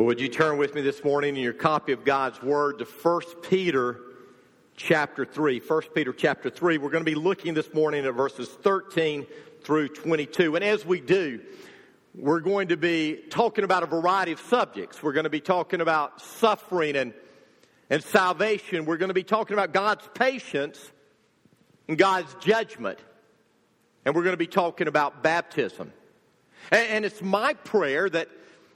Well, would you turn with me this morning in your copy of God's Word to 1 Peter chapter 3. 1 Peter chapter 3. We're going to be looking this morning at verses 13 through 22. And as we do, we're going to be talking about a variety of subjects. We're going to be talking about suffering and, and salvation. We're going to be talking about God's patience and God's judgment. And we're going to be talking about baptism. And, and it's my prayer that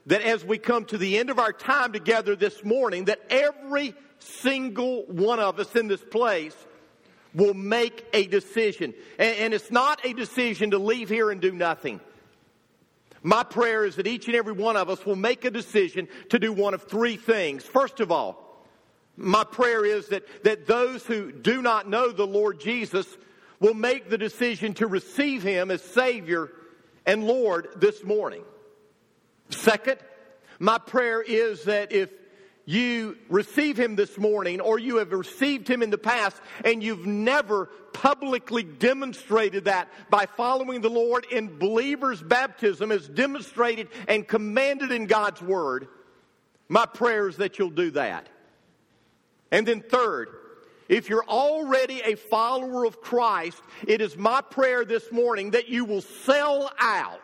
that as we come to the end of our time together this morning, that every single one of us in this place will make a decision. And, and, it's not a decision to leave here and do nothing. My prayer is that each and every one of us will make a decision to do one of three things. First of all, my prayer is that, that those who do not know the Lord Jesus will make the decision to receive Him as Savior and Lord this morning. Second, my prayer is that if you receive him this morning or you have received him in the past and you've never publicly demonstrated that by following the Lord in believer's baptism as demonstrated and commanded in God's word, my prayer is that you'll do that. And then third, if you're already a follower of Christ, it is my prayer this morning that you will sell out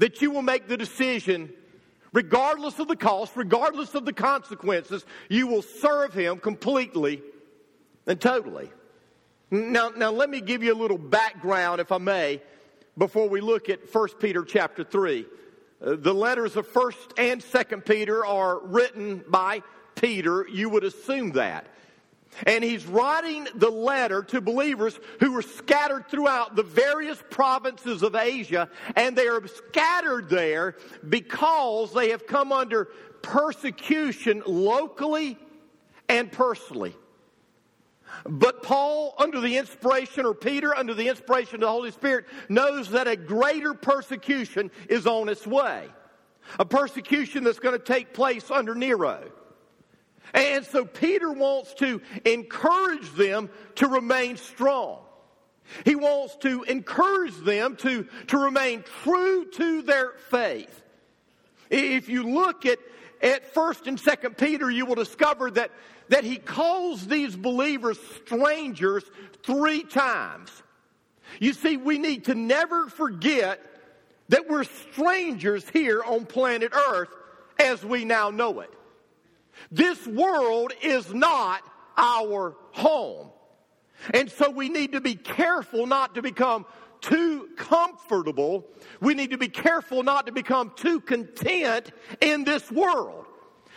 that you will make the decision, regardless of the cost, regardless of the consequences, you will serve Him completely and totally. Now, now let me give you a little background, if I may, before we look at 1 Peter chapter 3. Uh, the letters of 1st and 2nd Peter are written by Peter. You would assume that. And he's writing the letter to believers who were scattered throughout the various provinces of Asia, and they are scattered there because they have come under persecution locally and personally. But Paul, under the inspiration, or Peter, under the inspiration of the Holy Spirit, knows that a greater persecution is on its way. A persecution that's going to take place under Nero. And so Peter wants to encourage them to remain strong. He wants to encourage them to, to remain true to their faith. If you look at, at 1st and 2nd Peter, you will discover that, that he calls these believers strangers three times. You see, we need to never forget that we're strangers here on planet Earth as we now know it. This world is not our home. And so we need to be careful not to become too comfortable. We need to be careful not to become too content in this world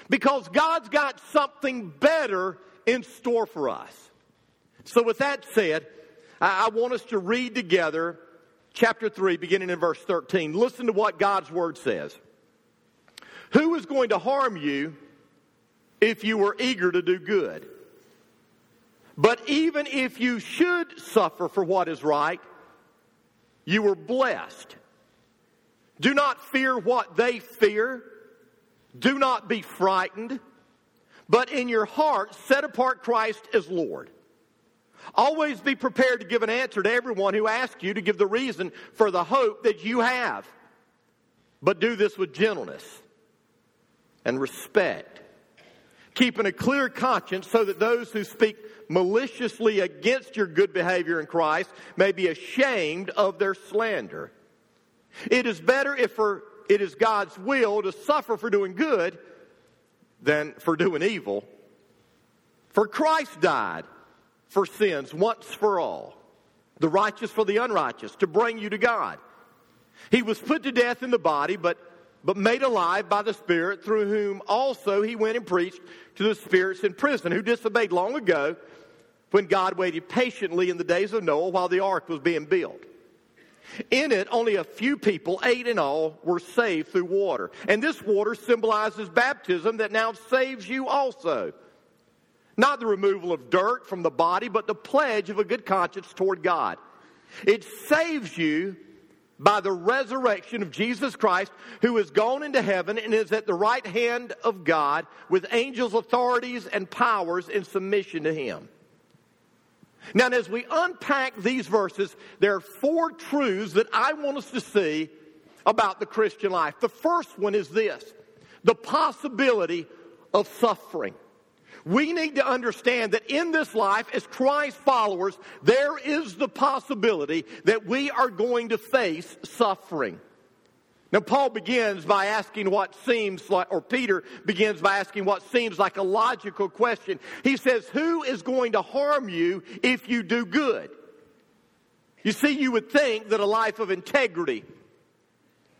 because God's got something better in store for us. So, with that said, I want us to read together chapter 3, beginning in verse 13. Listen to what God's word says. Who is going to harm you if you were eager to do good. But even if you should suffer for what is right, you were blessed. Do not fear what they fear. Do not be frightened. But in your heart, set apart Christ as Lord. Always be prepared to give an answer to everyone who asks you to give the reason for the hope that you have. But do this with gentleness and respect keeping a clear conscience so that those who speak maliciously against your good behavior in Christ may be ashamed of their slander. It is better if for, it is God's will to suffer for doing good than for doing evil. For Christ died for sins once for all, the righteous for the unrighteous, to bring you to God. He was put to death in the body, but but made alive by the Spirit, through whom also he went and preached to the spirits in prison, who disobeyed long ago when God waited patiently in the days of Noah while the ark was being built. In it, only a few people, eight in all, were saved through water. And this water symbolizes baptism that now saves you also. Not the removal of dirt from the body, but the pledge of a good conscience toward God. It saves you by the resurrection of Jesus Christ, who has gone into heaven and is at the right hand of God with angels, authorities, and powers in submission to him. Now, as we unpack these verses, there are four truths that I want us to see about the Christian life. The first one is this the possibility of suffering. We need to understand that in this life, as Christ followers, there is the possibility that we are going to face suffering. Now, Paul begins by asking what seems like, or Peter begins by asking what seems like a logical question. He says, Who is going to harm you if you do good? You see, you would think that a life of integrity,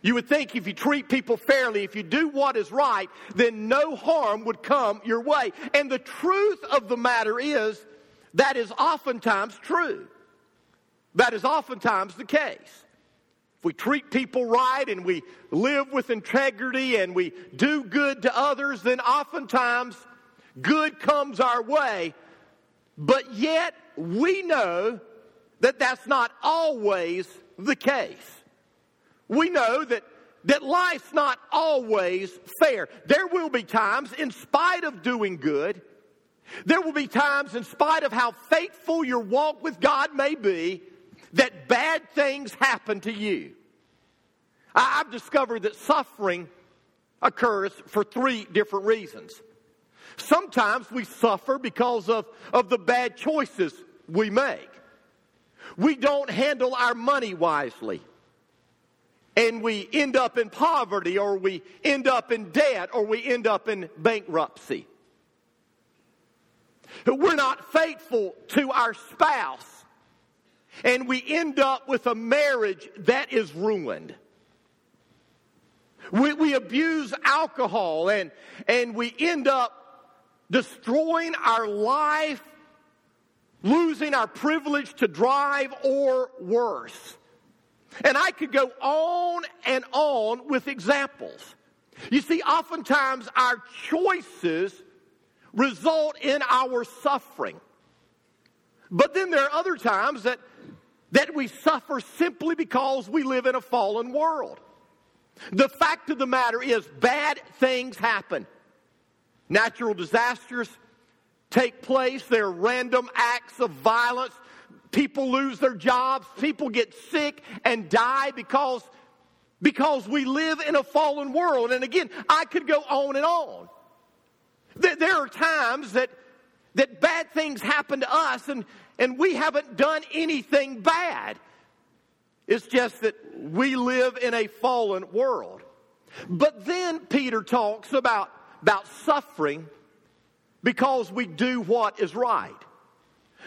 you would think if you treat people fairly, if you do what is right, then no harm would come your way. And the truth of the matter is, that is oftentimes true. That is oftentimes the case If we treat people right and we live with integrity and we do good to others, then oftentimes good comes our way. But yet we know that that's not always the case. We know that that life's not always fair. There will be times, in spite of doing good, there will be times, in spite of how faithful your walk with God may be, that bad things happen to you. I've discovered that suffering occurs for three different reasons. Sometimes we suffer because of, of the bad choices we make. We don't handle our money wisely. And we end up in poverty, or we end up in debt, or we end up in bankruptcy. We're not faithful to our spouse and we end up with a marriage that is ruined. We, we abuse alcohol and, and we end up destroying our life, losing our privilege to drive, or worse. And I could go on and on with examples. You see, oftentimes our choices result in our suffering. But then there are other times that, that we suffer simply because we live in a fallen world. The fact of the matter is, bad things happen. Natural disasters take place, there are random acts of violence. People lose their jobs, people get sick and die because, because we live in a fallen world. And again, I could go on and on. There are times that, that bad things happen to us and, and we haven't done anything bad. It's just that we live in a fallen world. But then Peter talks about, about suffering because we do what is right.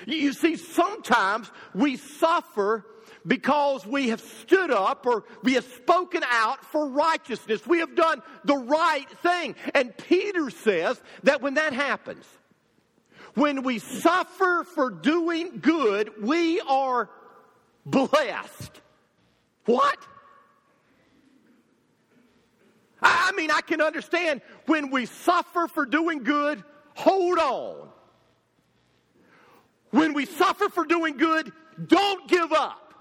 You see, sometimes we suffer because we have stood up or we have spoken out for righteousness. We have done the right thing. And Peter says that when that happens, when we suffer for doing good, we are blessed. What? I mean, I can understand when we suffer for doing good, hold on. When we suffer for doing good, don't give up.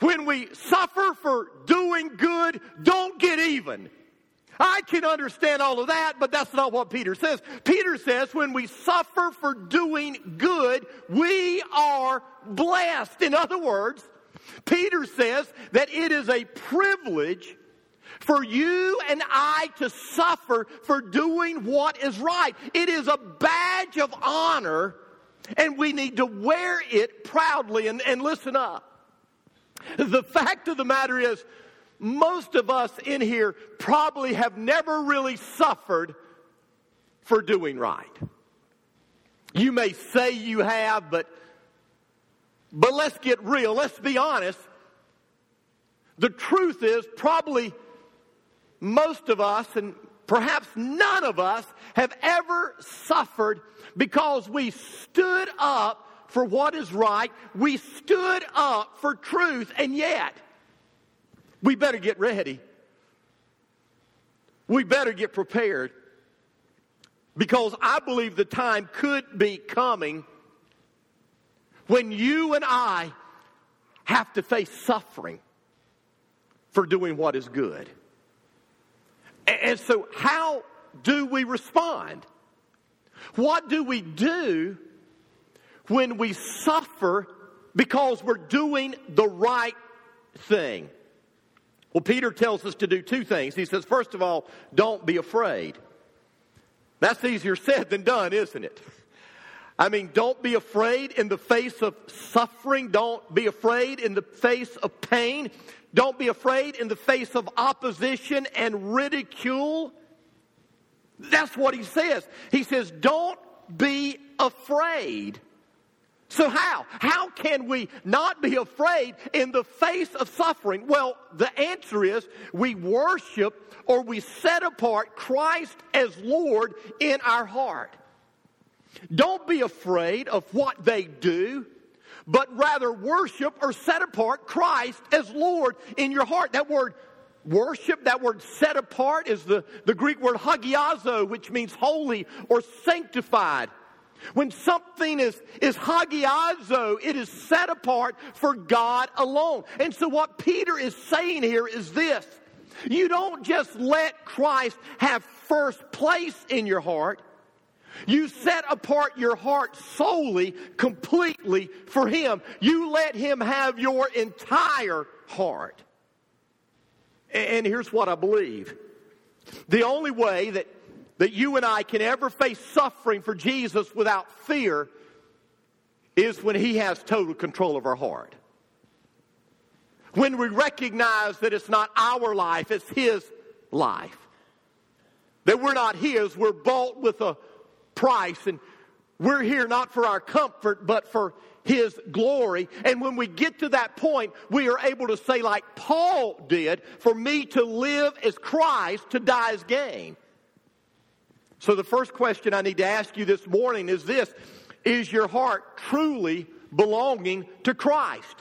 When we suffer for doing good, don't get even. I can understand all of that, but that's not what Peter says. Peter says when we suffer for doing good, we are blessed. In other words, Peter says that it is a privilege for you and I to suffer for doing what is right. It is a badge of honor, and we need to wear it proudly. And, and listen up. The fact of the matter is, most of us in here probably have never really suffered for doing right. You may say you have, but but let's get real. Let's be honest. The truth is, probably most of us, and perhaps none of us, have ever suffered because we stood up for what is right. We stood up for truth, and yet, we better get ready. We better get prepared because I believe the time could be coming when you and I have to face suffering for doing what is good. And so, how do we respond? What do we do when we suffer because we're doing the right thing? Well, Peter tells us to do two things. He says, first of all, don't be afraid. That's easier said than done, isn't it? I mean, don't be afraid in the face of suffering. Don't be afraid in the face of pain. Don't be afraid in the face of opposition and ridicule. That's what he says. He says, don't be afraid. So how? How can we not be afraid in the face of suffering? Well, the answer is we worship or we set apart Christ as Lord in our heart. Don't be afraid of what they do, but rather worship or set apart Christ as Lord in your heart. That word worship, that word set apart is the, the Greek word hagiazo, which means holy or sanctified. When something is, is hagiazo, it is set apart for God alone. And so what Peter is saying here is this. You don't just let Christ have first place in your heart. You set apart your heart solely, completely for Him. You let Him have your entire heart. And here's what I believe. The only way that that you and I can ever face suffering for Jesus without fear is when He has total control of our heart. When we recognize that it's not our life, it's His life. That we're not His, we're bought with a price, and we're here not for our comfort, but for his glory. And when we get to that point, we are able to say, like Paul did, for me to live as Christ, to die as gain. So the first question I need to ask you this morning is this Is your heart truly belonging to Christ?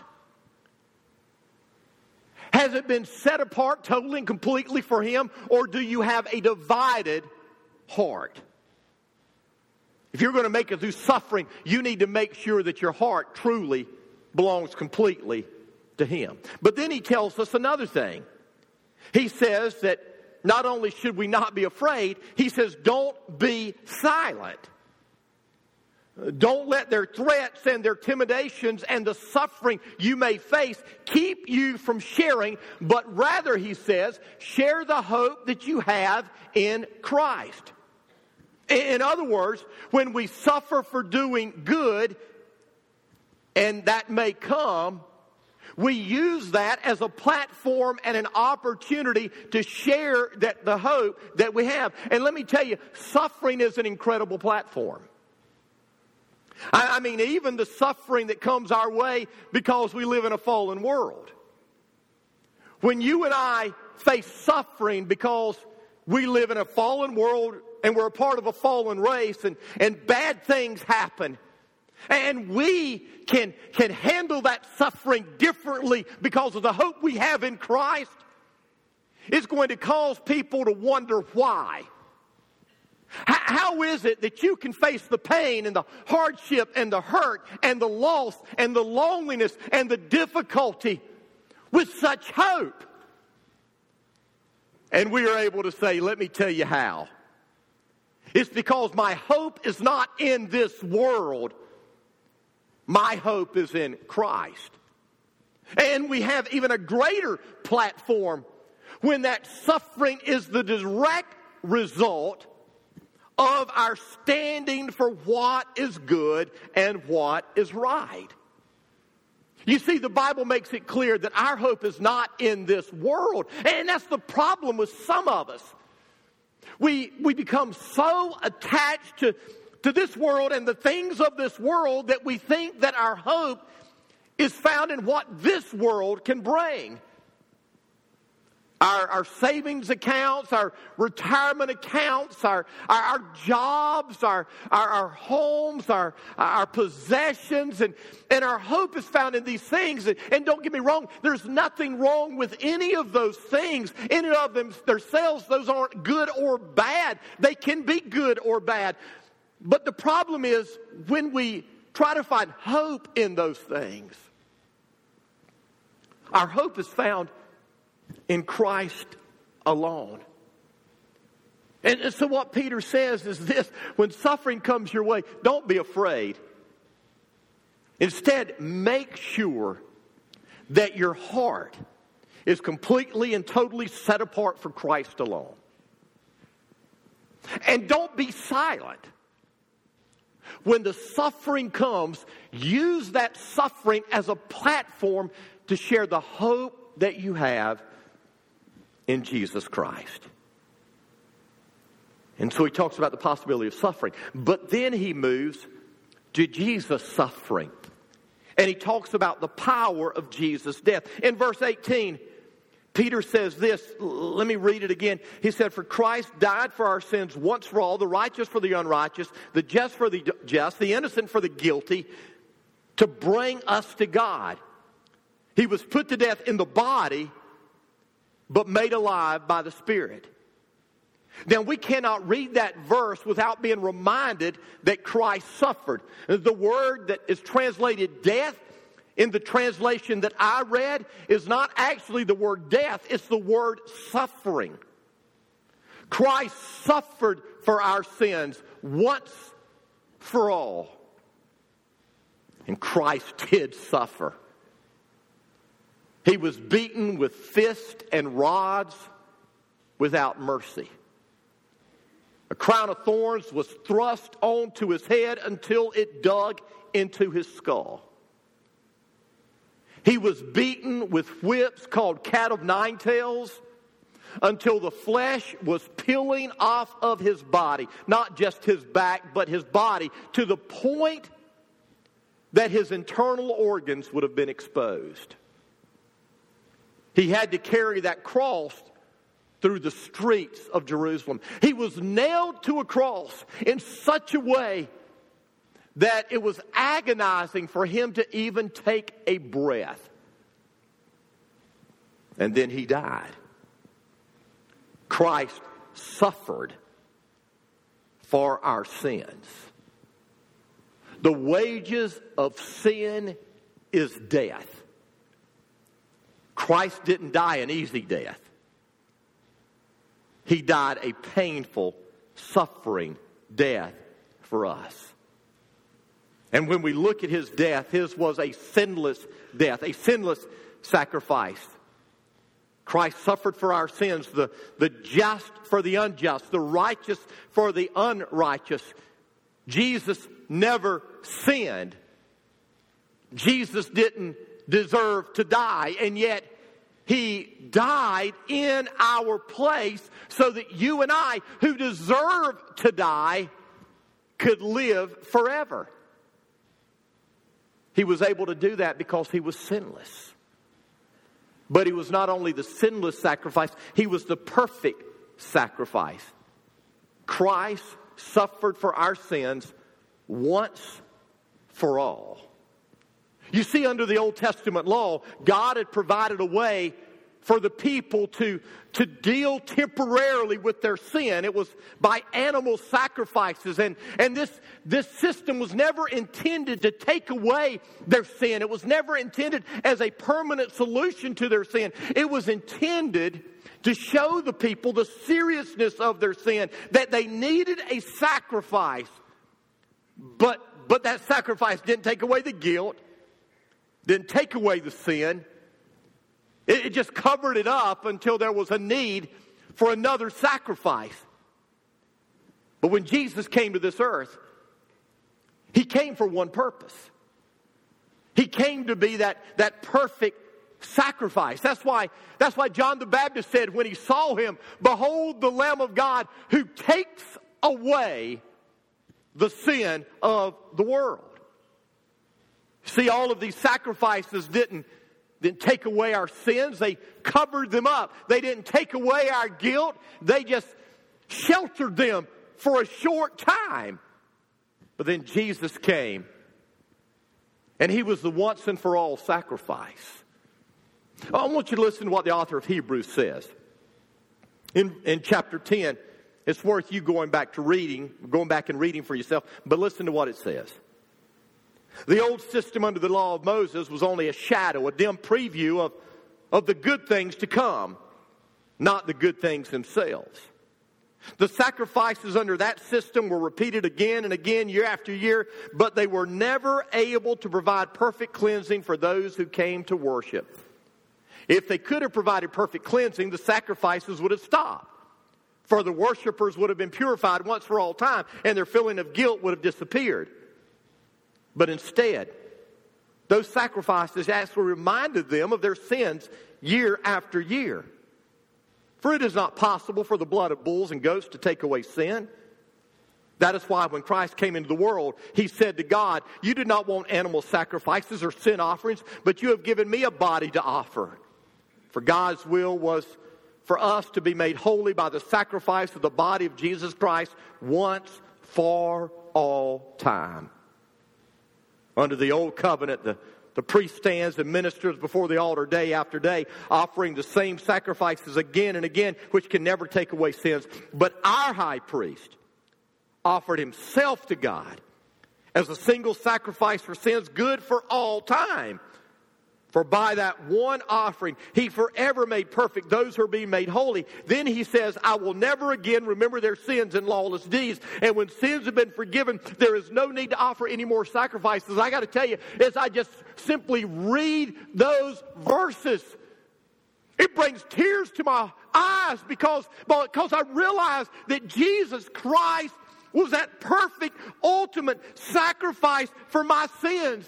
Has it been set apart totally and completely for Him, or do you have a divided heart? If you're going to make it through suffering, you need to make sure that your heart truly belongs completely to Him. But then He tells us another thing. He says that not only should we not be afraid, he says, don't be silent. Don't let their threats and their intimidations and the suffering you may face keep you from sharing, but rather, he says, share the hope that you have in Christ. In other words, when we suffer for doing good, and that may come, we use that as a platform and an opportunity to share that the hope that we have. And let me tell you, suffering is an incredible platform. I, I mean, even the suffering that comes our way because we live in a fallen world. When you and I face suffering because we live in a fallen world and we're a part of a fallen race and, and bad things happen and we can, can handle that suffering differently because of the hope we have in Christ. It's going to cause people to wonder why. How is it that you can face the pain and the hardship and the hurt and the loss and the loneliness and the difficulty with such hope? And we are able to say, let me tell you how. It's because my hope is not in this world, my hope is in Christ. And we have even a greater platform when that suffering is the direct result of our standing for what is good and what is right. You see, the Bible makes it clear that our hope is not in this world. And that's the problem with some of us. We, we become so attached to to this world and the things of this world that we think that our hope is found in what this world can bring. Our, our savings accounts, our retirement accounts, our, our, our jobs, our, our, our, homes, our, our possessions, and, and our hope is found in these things. And, and don't get me wrong, there's nothing wrong with any of those things. In and of them, themselves, those aren't good or bad. They can be good or bad. But the problem is when we try to find hope in those things, our hope is found in Christ alone. And so, what Peter says is this when suffering comes your way, don't be afraid. Instead, make sure that your heart is completely and totally set apart for Christ alone. And don't be silent. When the suffering comes, use that suffering as a platform to share the hope that you have in Jesus Christ. And so he talks about the possibility of suffering. But then he moves to Jesus' suffering. And he talks about the power of Jesus' death. In verse 18, Peter says this, let me read it again. He said, For Christ died for our sins once for all, the righteous for the unrighteous, the just for the just, the innocent for the guilty, to bring us to God. He was put to death in the body, but made alive by the Spirit. Now, we cannot read that verse without being reminded that Christ suffered. The word that is translated death in the translation that I read is not actually the word death, it's the word suffering. Christ suffered for our sins once for all. And Christ did suffer. He was beaten with fists and rods without mercy. A crown of thorns was thrust onto his head until it dug into his skull. He was beaten with whips called cat of nine tails until the flesh was peeling off of his body, not just his back, but his body, to the point that his internal organs would have been exposed. He had to carry that cross through the streets of Jerusalem. He was nailed to a cross in such a way that it was agonizing for him to even take a breath. And then he died. Christ suffered for our sins. The wages of sin is death. Christ didn't die an easy death. He died a painful, suffering death for us. And when we look at his death, his was a sinless death, a sinless sacrifice. Christ suffered for our sins, the, the just for the unjust, the righteous for the unrighteous. Jesus never sinned. Jesus didn't deserve to die, and yet he died in our place so that you and I, who deserve to die, could live forever. He was able to do that because he was sinless. But he was not only the sinless sacrifice, he was the perfect sacrifice. Christ suffered for our sins once for all. You see, under the Old Testament law, God had provided a way for the people to, to deal temporarily with their sin. It was by animal sacrifices. And, and this, this system was never intended to take away their sin. It was never intended as a permanent solution to their sin. It was intended to show the people the seriousness of their sin, that they needed a sacrifice. But, but that sacrifice didn't take away the guilt, didn't take away the sin it, just covered it up until there was a need for another sacrifice. But when Jesus came to this earth, he came for one purpose. He came to be that, that perfect sacrifice. That's why, that's why John the Baptist said when he saw him, Behold the Lamb of God who takes away the sin of the world. See, all of these sacrifices didn't didn't take away our sins. They covered them up. They didn't take away our guilt. They just sheltered them for a short time. But then Jesus came, and he was the once and for all sacrifice. I want you to listen to what the author of Hebrews says. In, in chapter 10, it's worth you going back to reading, going back and reading for yourself, but listen to what it says. The old system under the law of Moses was only a shadow, a dim preview of, of the good things to come, not the good things themselves. The sacrifices under that system were repeated again and again, year after year, but they were never able to provide perfect cleansing for those who came to worship. If they could have provided perfect cleansing, the sacrifices would have stopped. For the worshipers would have been purified once for all time, and their feeling of guilt would have disappeared. But instead, those sacrifices actually reminded them of their sins year after year. For it is not possible for the blood of bulls and goats to take away sin. That is why when Christ came into the world, he said to God, You did not want animal sacrifices or sin offerings, but you have given me a body to offer. For God's will was for us to be made holy by the sacrifice of the body of Jesus Christ once for all time. Under the old covenant, the, the priest stands and ministers before the altar day after day, offering the same sacrifices again and again, which can never take away sins. But our high priest, offered himself to God as a single sacrifice for sins, good for all time. For by that one offering, he forever made perfect those who are being made holy. Then he says, I will never again remember their sins and lawless deeds. And when sins have been forgiven, there is no need to offer any more sacrifices. I got to tell you, as I just simply read those verses, it brings tears to my eyes because, because I realize that Jesus Christ was that perfect, ultimate sacrifice for my sins.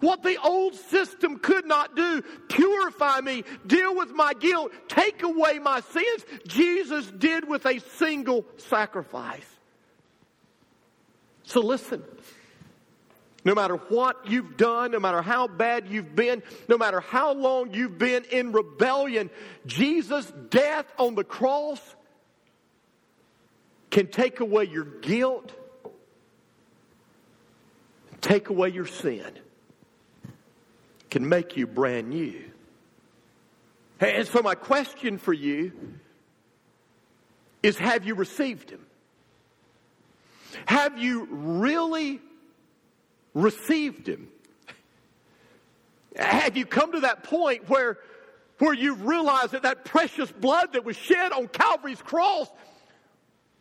What the old system could not do, purify me, deal with my guilt, take away my sins, Jesus did with a single sacrifice. So listen. No matter what you've done, no matter how bad you've been, no matter how long you've been in rebellion, Jesus' death on the cross can take away your guilt, take away your sin, can make you brand new. And so, my question for you is Have you received Him? Have you really received Him? Have you come to that point where, where you've realized that that precious blood that was shed on Calvary's cross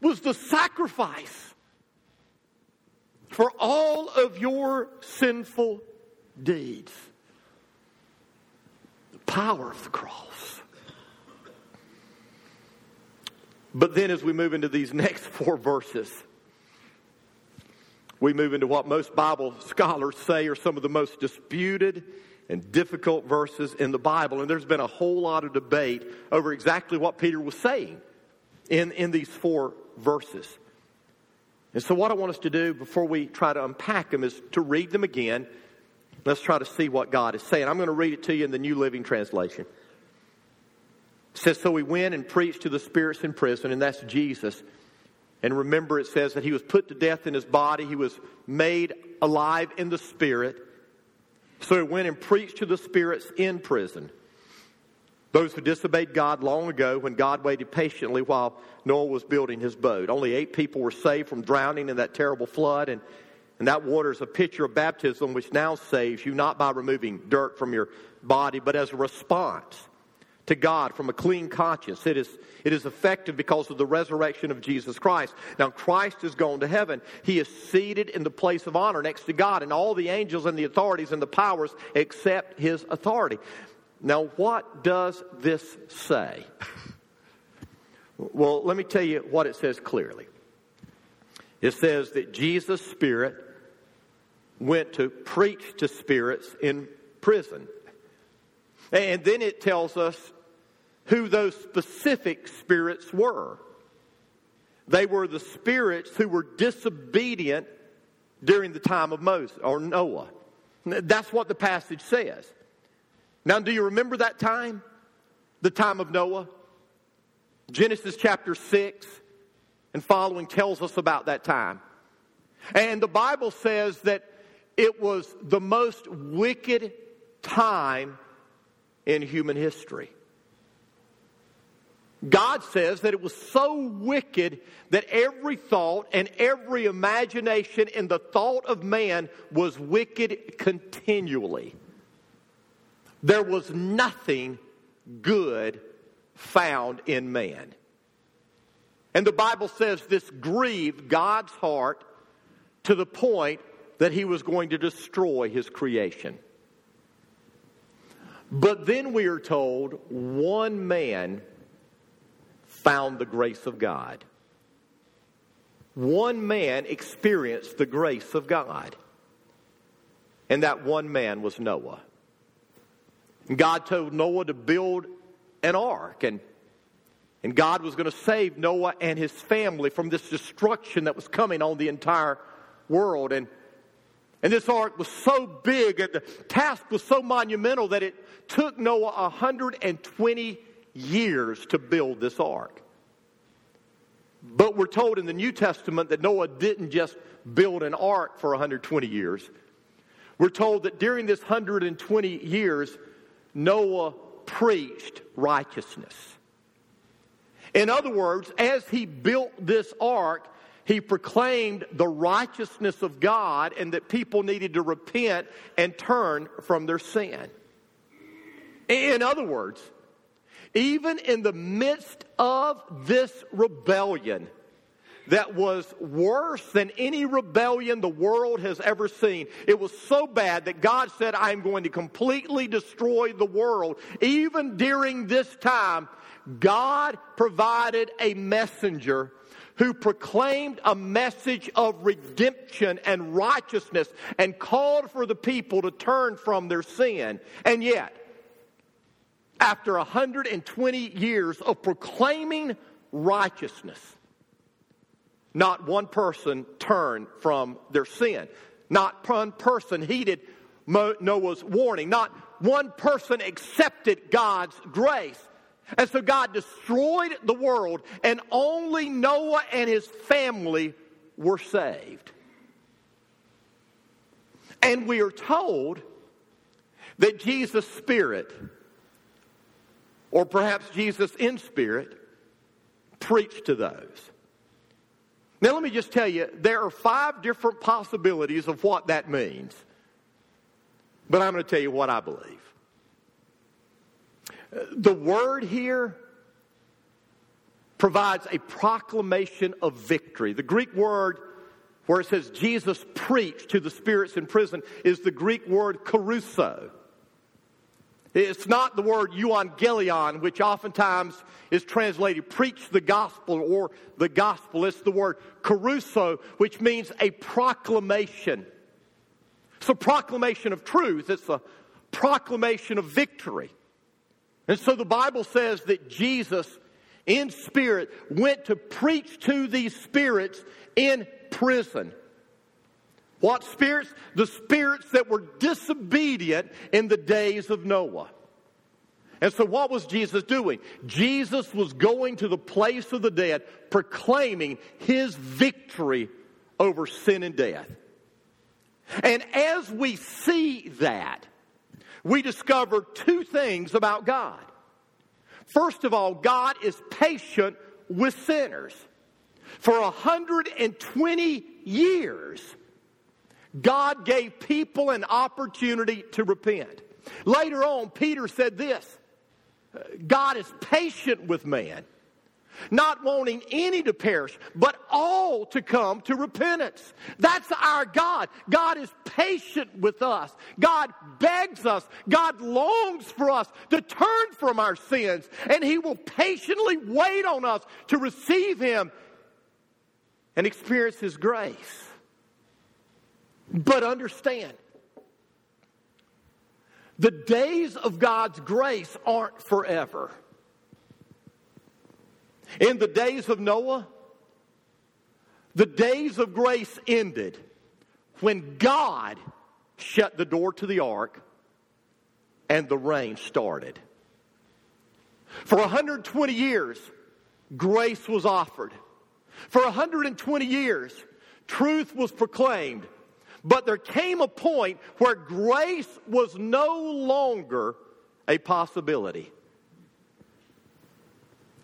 was the sacrifice for all of your sinful deeds. Power of the cross. But then, as we move into these next four verses, we move into what most Bible scholars say are some of the most disputed and difficult verses in the Bible. And there's been a whole lot of debate over exactly what Peter was saying in, in these four verses. And so, what I want us to do before we try to unpack them is to read them again. Let's try to see what God is saying. I'm going to read it to you in the New Living Translation. It says, So he went and preached to the spirits in prison, and that's Jesus. And remember, it says that he was put to death in his body, he was made alive in the spirit. So he went and preached to the spirits in prison those who disobeyed God long ago when God waited patiently while Noah was building his boat. Only eight people were saved from drowning in that terrible flood, and, and that water is a picture of baptism which now saves you not by removing dirt from your body, but as a response to God from a clean conscience. It is, it is effective because of the resurrection of Jesus Christ. Now, Christ has gone to heaven. He is seated in the place of honor next to God, and all the angels and the authorities and the powers accept his authority. Now, what does this say? well, let me tell you what it says clearly. It says that Jesus' Spirit went to preach to spirits in prison. And then it tells us who those specific spirits were. They were the spirits who were disobedient during the time of Moses or Noah. That's what the passage says. Now, do you remember that time? The time of Noah? Genesis chapter 6 and following tells us about that time. And the Bible says that it was the most wicked time in human history. God says that it was so wicked that every thought and every imagination in the thought of man was wicked continually there was nothing good found in man. And the Bible says this grieved God's heart to the point that he was going to destroy his creation. But then we are told one man found the grace of God. One man experienced the grace of God. And that one man was Noah. God told Noah to build an ark. And, and God was going to save Noah and his family from this destruction that was coming on the entire world. And, and this ark was so big and the task was so monumental that it took Noah 120 years to build this ark. But we're told in the New Testament that Noah didn't just build an ark for 120 years. We're told that during this 120 years, Noah preached righteousness. In other words, as he built this ark, he proclaimed the righteousness of God and that people needed to repent and turn from their sin. In other words, even in the midst of this rebellion that was worse than any rebellion the world has ever seen, it was so bad that God said, I'm going to completely destroy the world. Even during this time, God provided a messenger who proclaimed a message of redemption and righteousness and called for the people to turn from their sin. And yet, after 120 years of proclaiming righteousness, not one person turned from their sin. Not one person heeded Noah's warning. Not one person accepted God's grace. And so God destroyed the world, and only Noah and his family were saved. And we are told that Jesus' Spirit or perhaps Jesus in spirit, preached to those. Now, let me just tell you, there are five different possibilities of what that means. But I'm going to tell you what I believe. The word here provides a proclamation of victory. The Greek word where it says Jesus preached to the spirits in prison is the Greek word kerusso. It's not the word euangelion, which oftentimes is translated preach the gospel or the gospel. It's the word kerusso, which means a proclamation. It's a proclamation of truth. It's a proclamation of victory. And so the Bible says that Jesus, in spirit, went to preach to these spirits in prison. What spirits? The spirits that were disobedient in the days of Noah. And so, what was Jesus doing? Jesus was going to the place of the dead, proclaiming his victory over sin and death. And as we see that, we discover two things about God. First of all, God is patient with sinners. For 120 years, God gave people an opportunity to repent. Later on, Peter said this God is patient with man, not wanting any to perish, but all to come to repentance. That's our God. God is patient with us. God begs us. God longs for us to turn from our sins, and He will patiently wait on us to receive Him and experience His grace. But understand, the days of God's grace aren't forever. In the days of Noah, the days of grace ended when God shut the door to the ark and the rain started. For 120 years, grace was offered. For 120 years, truth was proclaimed. But there came a point where grace was no longer a possibility.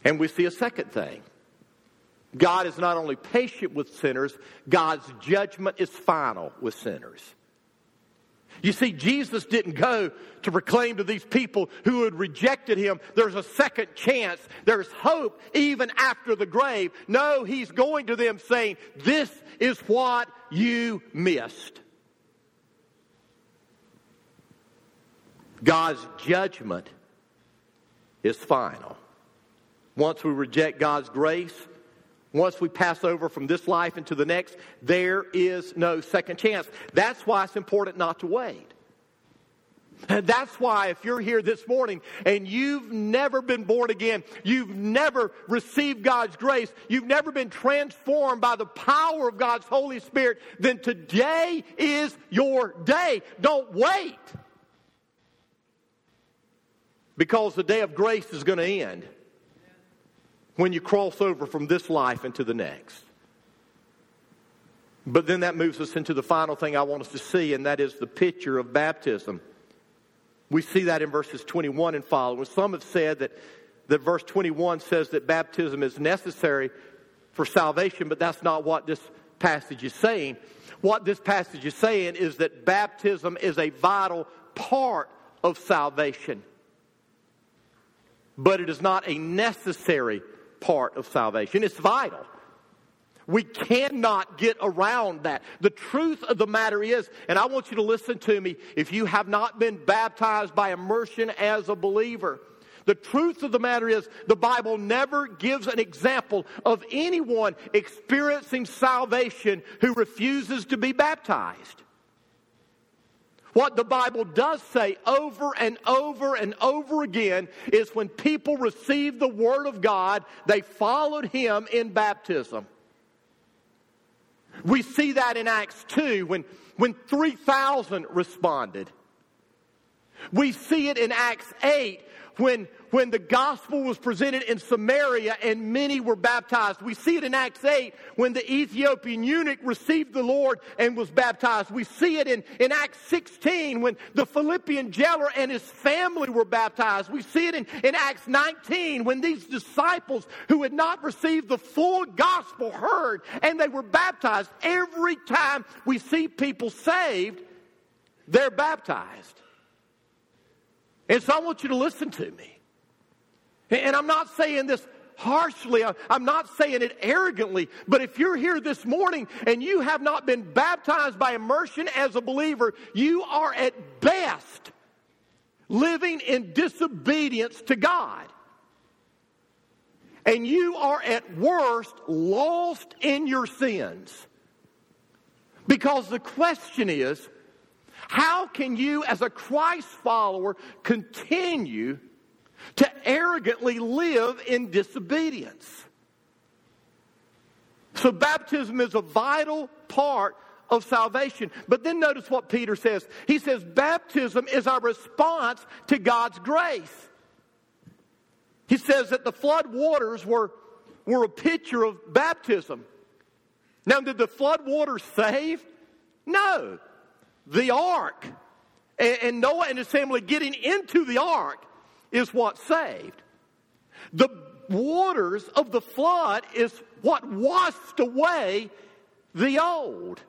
And we see a second thing. God is not only patient with sinners, God's judgment is final with sinners. You see, Jesus didn't go to proclaim to these people who had rejected him, there's a second chance, there's hope even after the grave. No, he's going to them saying, This is what you missed. God's judgment is final. Once we reject God's grace, once we pass over from this life into the next, there is no second chance. That's why it's important not to wait. And that's why, if you're here this morning and you've never been born again, you've never received God's grace, you've never been transformed by the power of God's Holy Spirit, then today is your day. Don't wait. Because the day of grace is going to end when you cross over from this life into the next. But then that moves us into the final thing I want us to see, and that is the picture of baptism. We see that in verses 21 and following. Some have said that, that verse 21 says that baptism is necessary for salvation, but that's not what this passage is saying. What this passage is saying is that baptism is a vital part of salvation, but it is not a necessary part of salvation. It's vital. We cannot get around that. The truth of the matter is, and I want you to listen to me, if you have not been baptized by immersion as a believer, the truth of the matter is, the Bible never gives an example of anyone experiencing salvation who refuses to be baptized. What the Bible does say over and over and over again is when people received the Word of God, they followed Him in baptism. We see that in Acts 2 when, when 3,000 responded. We see it in Acts 8 when, when the gospel was presented in Samaria and many were baptized. We see it in Acts 8 when the Ethiopian eunuch received the Lord and was baptized. We see it in, in Acts 16 when the Philippian jailer and his family were baptized. We see it in, in Acts 19 when these disciples who had not received the full gospel heard and they were baptized. Every time we see people saved, they're baptized. And so I want you to listen to me. And I'm not saying this harshly, I'm not saying it arrogantly, but if you're here this morning and you have not been baptized by immersion as a believer, you are at best living in disobedience to God. And you are at worst lost in your sins. Because the question is, how can you, as a Christ follower, continue to arrogantly live in disobedience? So, baptism is a vital part of salvation. But then notice what Peter says. He says, Baptism is our response to God's grace. He says that the flood waters were, were a picture of baptism. Now, did the flood waters save? No the ark. And, Noah and his family getting into the ark is what saved. The waters of the flood is what washed away the old.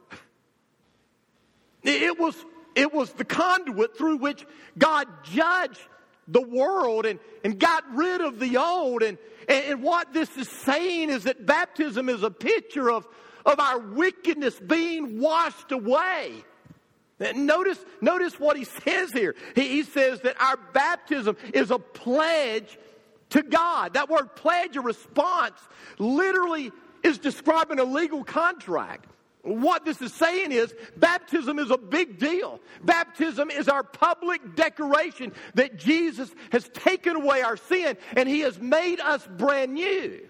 It was, it was the conduit through which God judged the world and, and got rid of the old. And, and what this is saying is that baptism is a picture of, of our wickedness being washed away. Notice, notice what he says here. He, he says that our baptism is a pledge to God. That word pledge, a response, literally is describing a legal contract. What this is saying is baptism is a big deal. Baptism is our public declaration that Jesus has taken away our sin and he has made us brand new.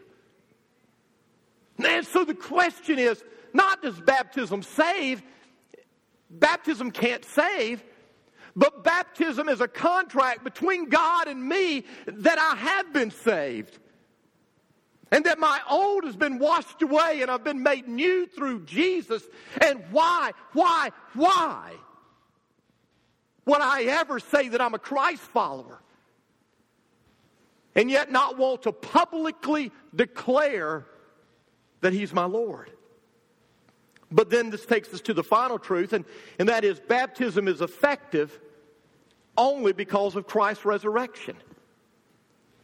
And so the question is not does baptism save, Baptism can't save, but baptism is a contract between God and me that I have been saved. And that my old has been washed away and I've been made new through Jesus. And why, why, why would I ever say that I'm a Christ follower? And yet not want to publicly declare that He's my Lord. But then this takes us to the final truth, and, and that is baptism is effective only because of Christ's resurrection.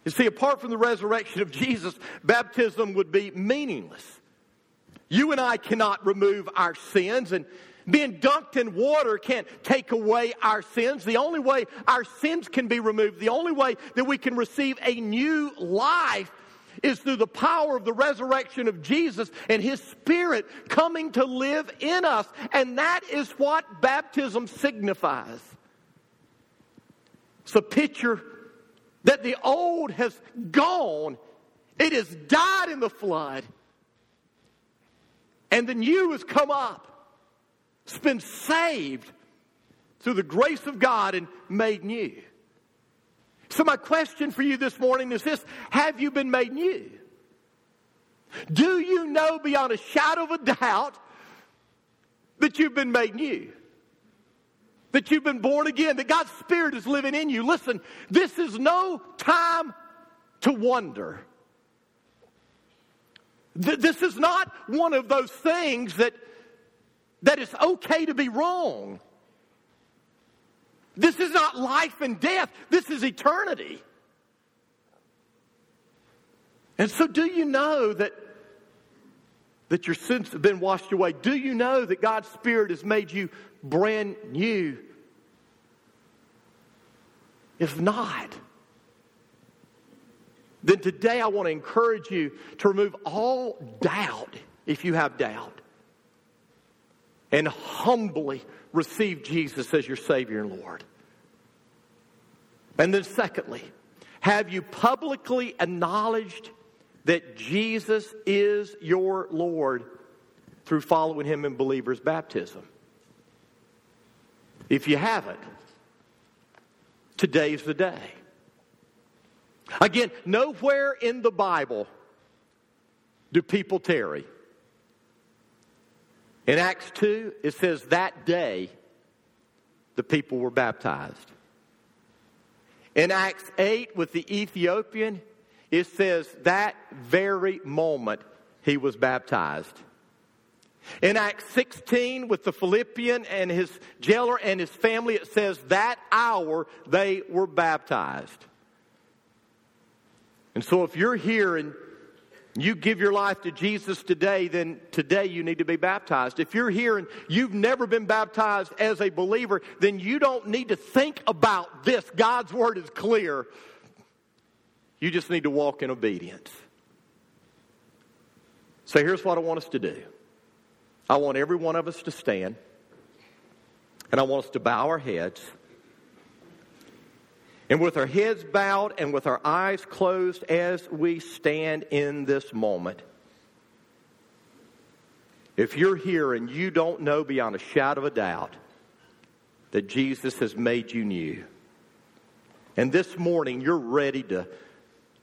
You see, apart from the resurrection of Jesus, baptism would be meaningless. You and I cannot remove our sins, and, Being dunked in water can't take away our sins. The only way our sins can be removed, the only way that we can receive a new life is through the power of the resurrection of Jesus and His Spirit coming to live in us. And that is what baptism signifies. It's a picture that the old has gone, it has died in the flood, and the new has come up. It's been saved through the grace of God and made new. So, my question for you this morning is this Have you been made new? Do you know beyond a shadow of a doubt that you've been made new? That you've been born again, that God's Spirit is living in you. Listen, this is no time to wonder. This is not one of those things that that it's okay to be wrong. This is not life and death, this is eternity. And so, do you know that, that your sins have been washed away? Do you know that God's Spirit has made you brand new? If not, then today I want to encourage you to remove all doubt if you have doubt and humbly receive Jesus as your Savior and Lord. And then, secondly, have you publicly acknowledged that Jesus is your Lord through following Him in believer's baptism? If you haven't, today's the day. Again, nowhere in the Bible do people tarry. In Acts 2, it says that day the people were baptized. In Acts 8, with the Ethiopian, it says that very moment he was baptized. In Acts 16, with the Philippian and his jailer and his family, it says that hour they were baptized. And so if you're here and you give your life to Jesus today, then today you need to be baptized. If you're here and you've never been baptized as a believer, then you don't need to think about this. God's word is clear. You just need to walk in obedience. So here's what I want us to do I want every one of us to stand, and I want us to bow our heads. And with our heads bowed and with our eyes closed as we stand in this moment, if you're here and you don't know beyond a shadow of a doubt that Jesus has made you new, and this morning you're ready to,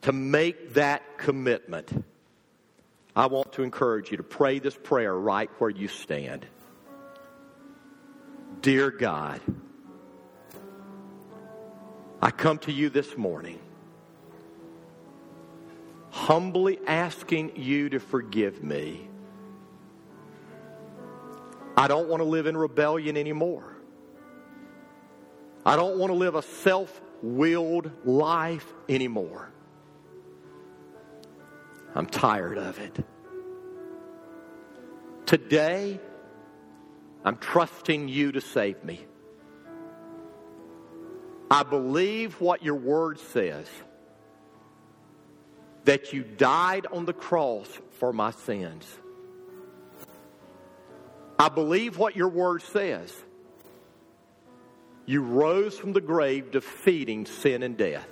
to make that commitment, I want to encourage you to pray this prayer right where you stand. Dear God, I come to you this morning humbly asking you to forgive me. I don't want to live in rebellion anymore. I don't want to live a self willed life anymore. I'm tired of it. Today, I'm trusting you to save me. I believe what your word says that you died on the cross for my sins. I believe what your word says. You rose from the grave defeating sin and death.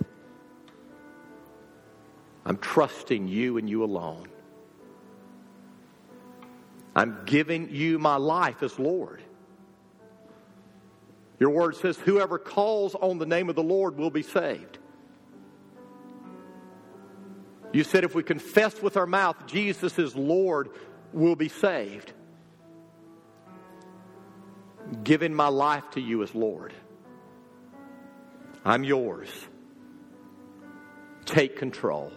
I'm trusting you and you alone. I'm giving you my life as Lord. Your word says, Whoever calls on the name of the Lord will be saved. You said, if we confess with our mouth Jesus is Lord, we'll be saved. Giving my life to you as Lord. I'm yours. Take control.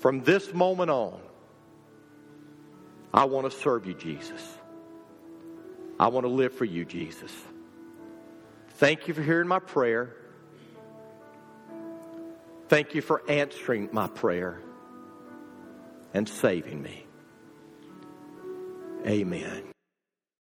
From this moment on, I want to serve you, Jesus. I want to live for you, Jesus. Thank you for hearing my prayer. Thank you for answering my prayer and saving me. Amen.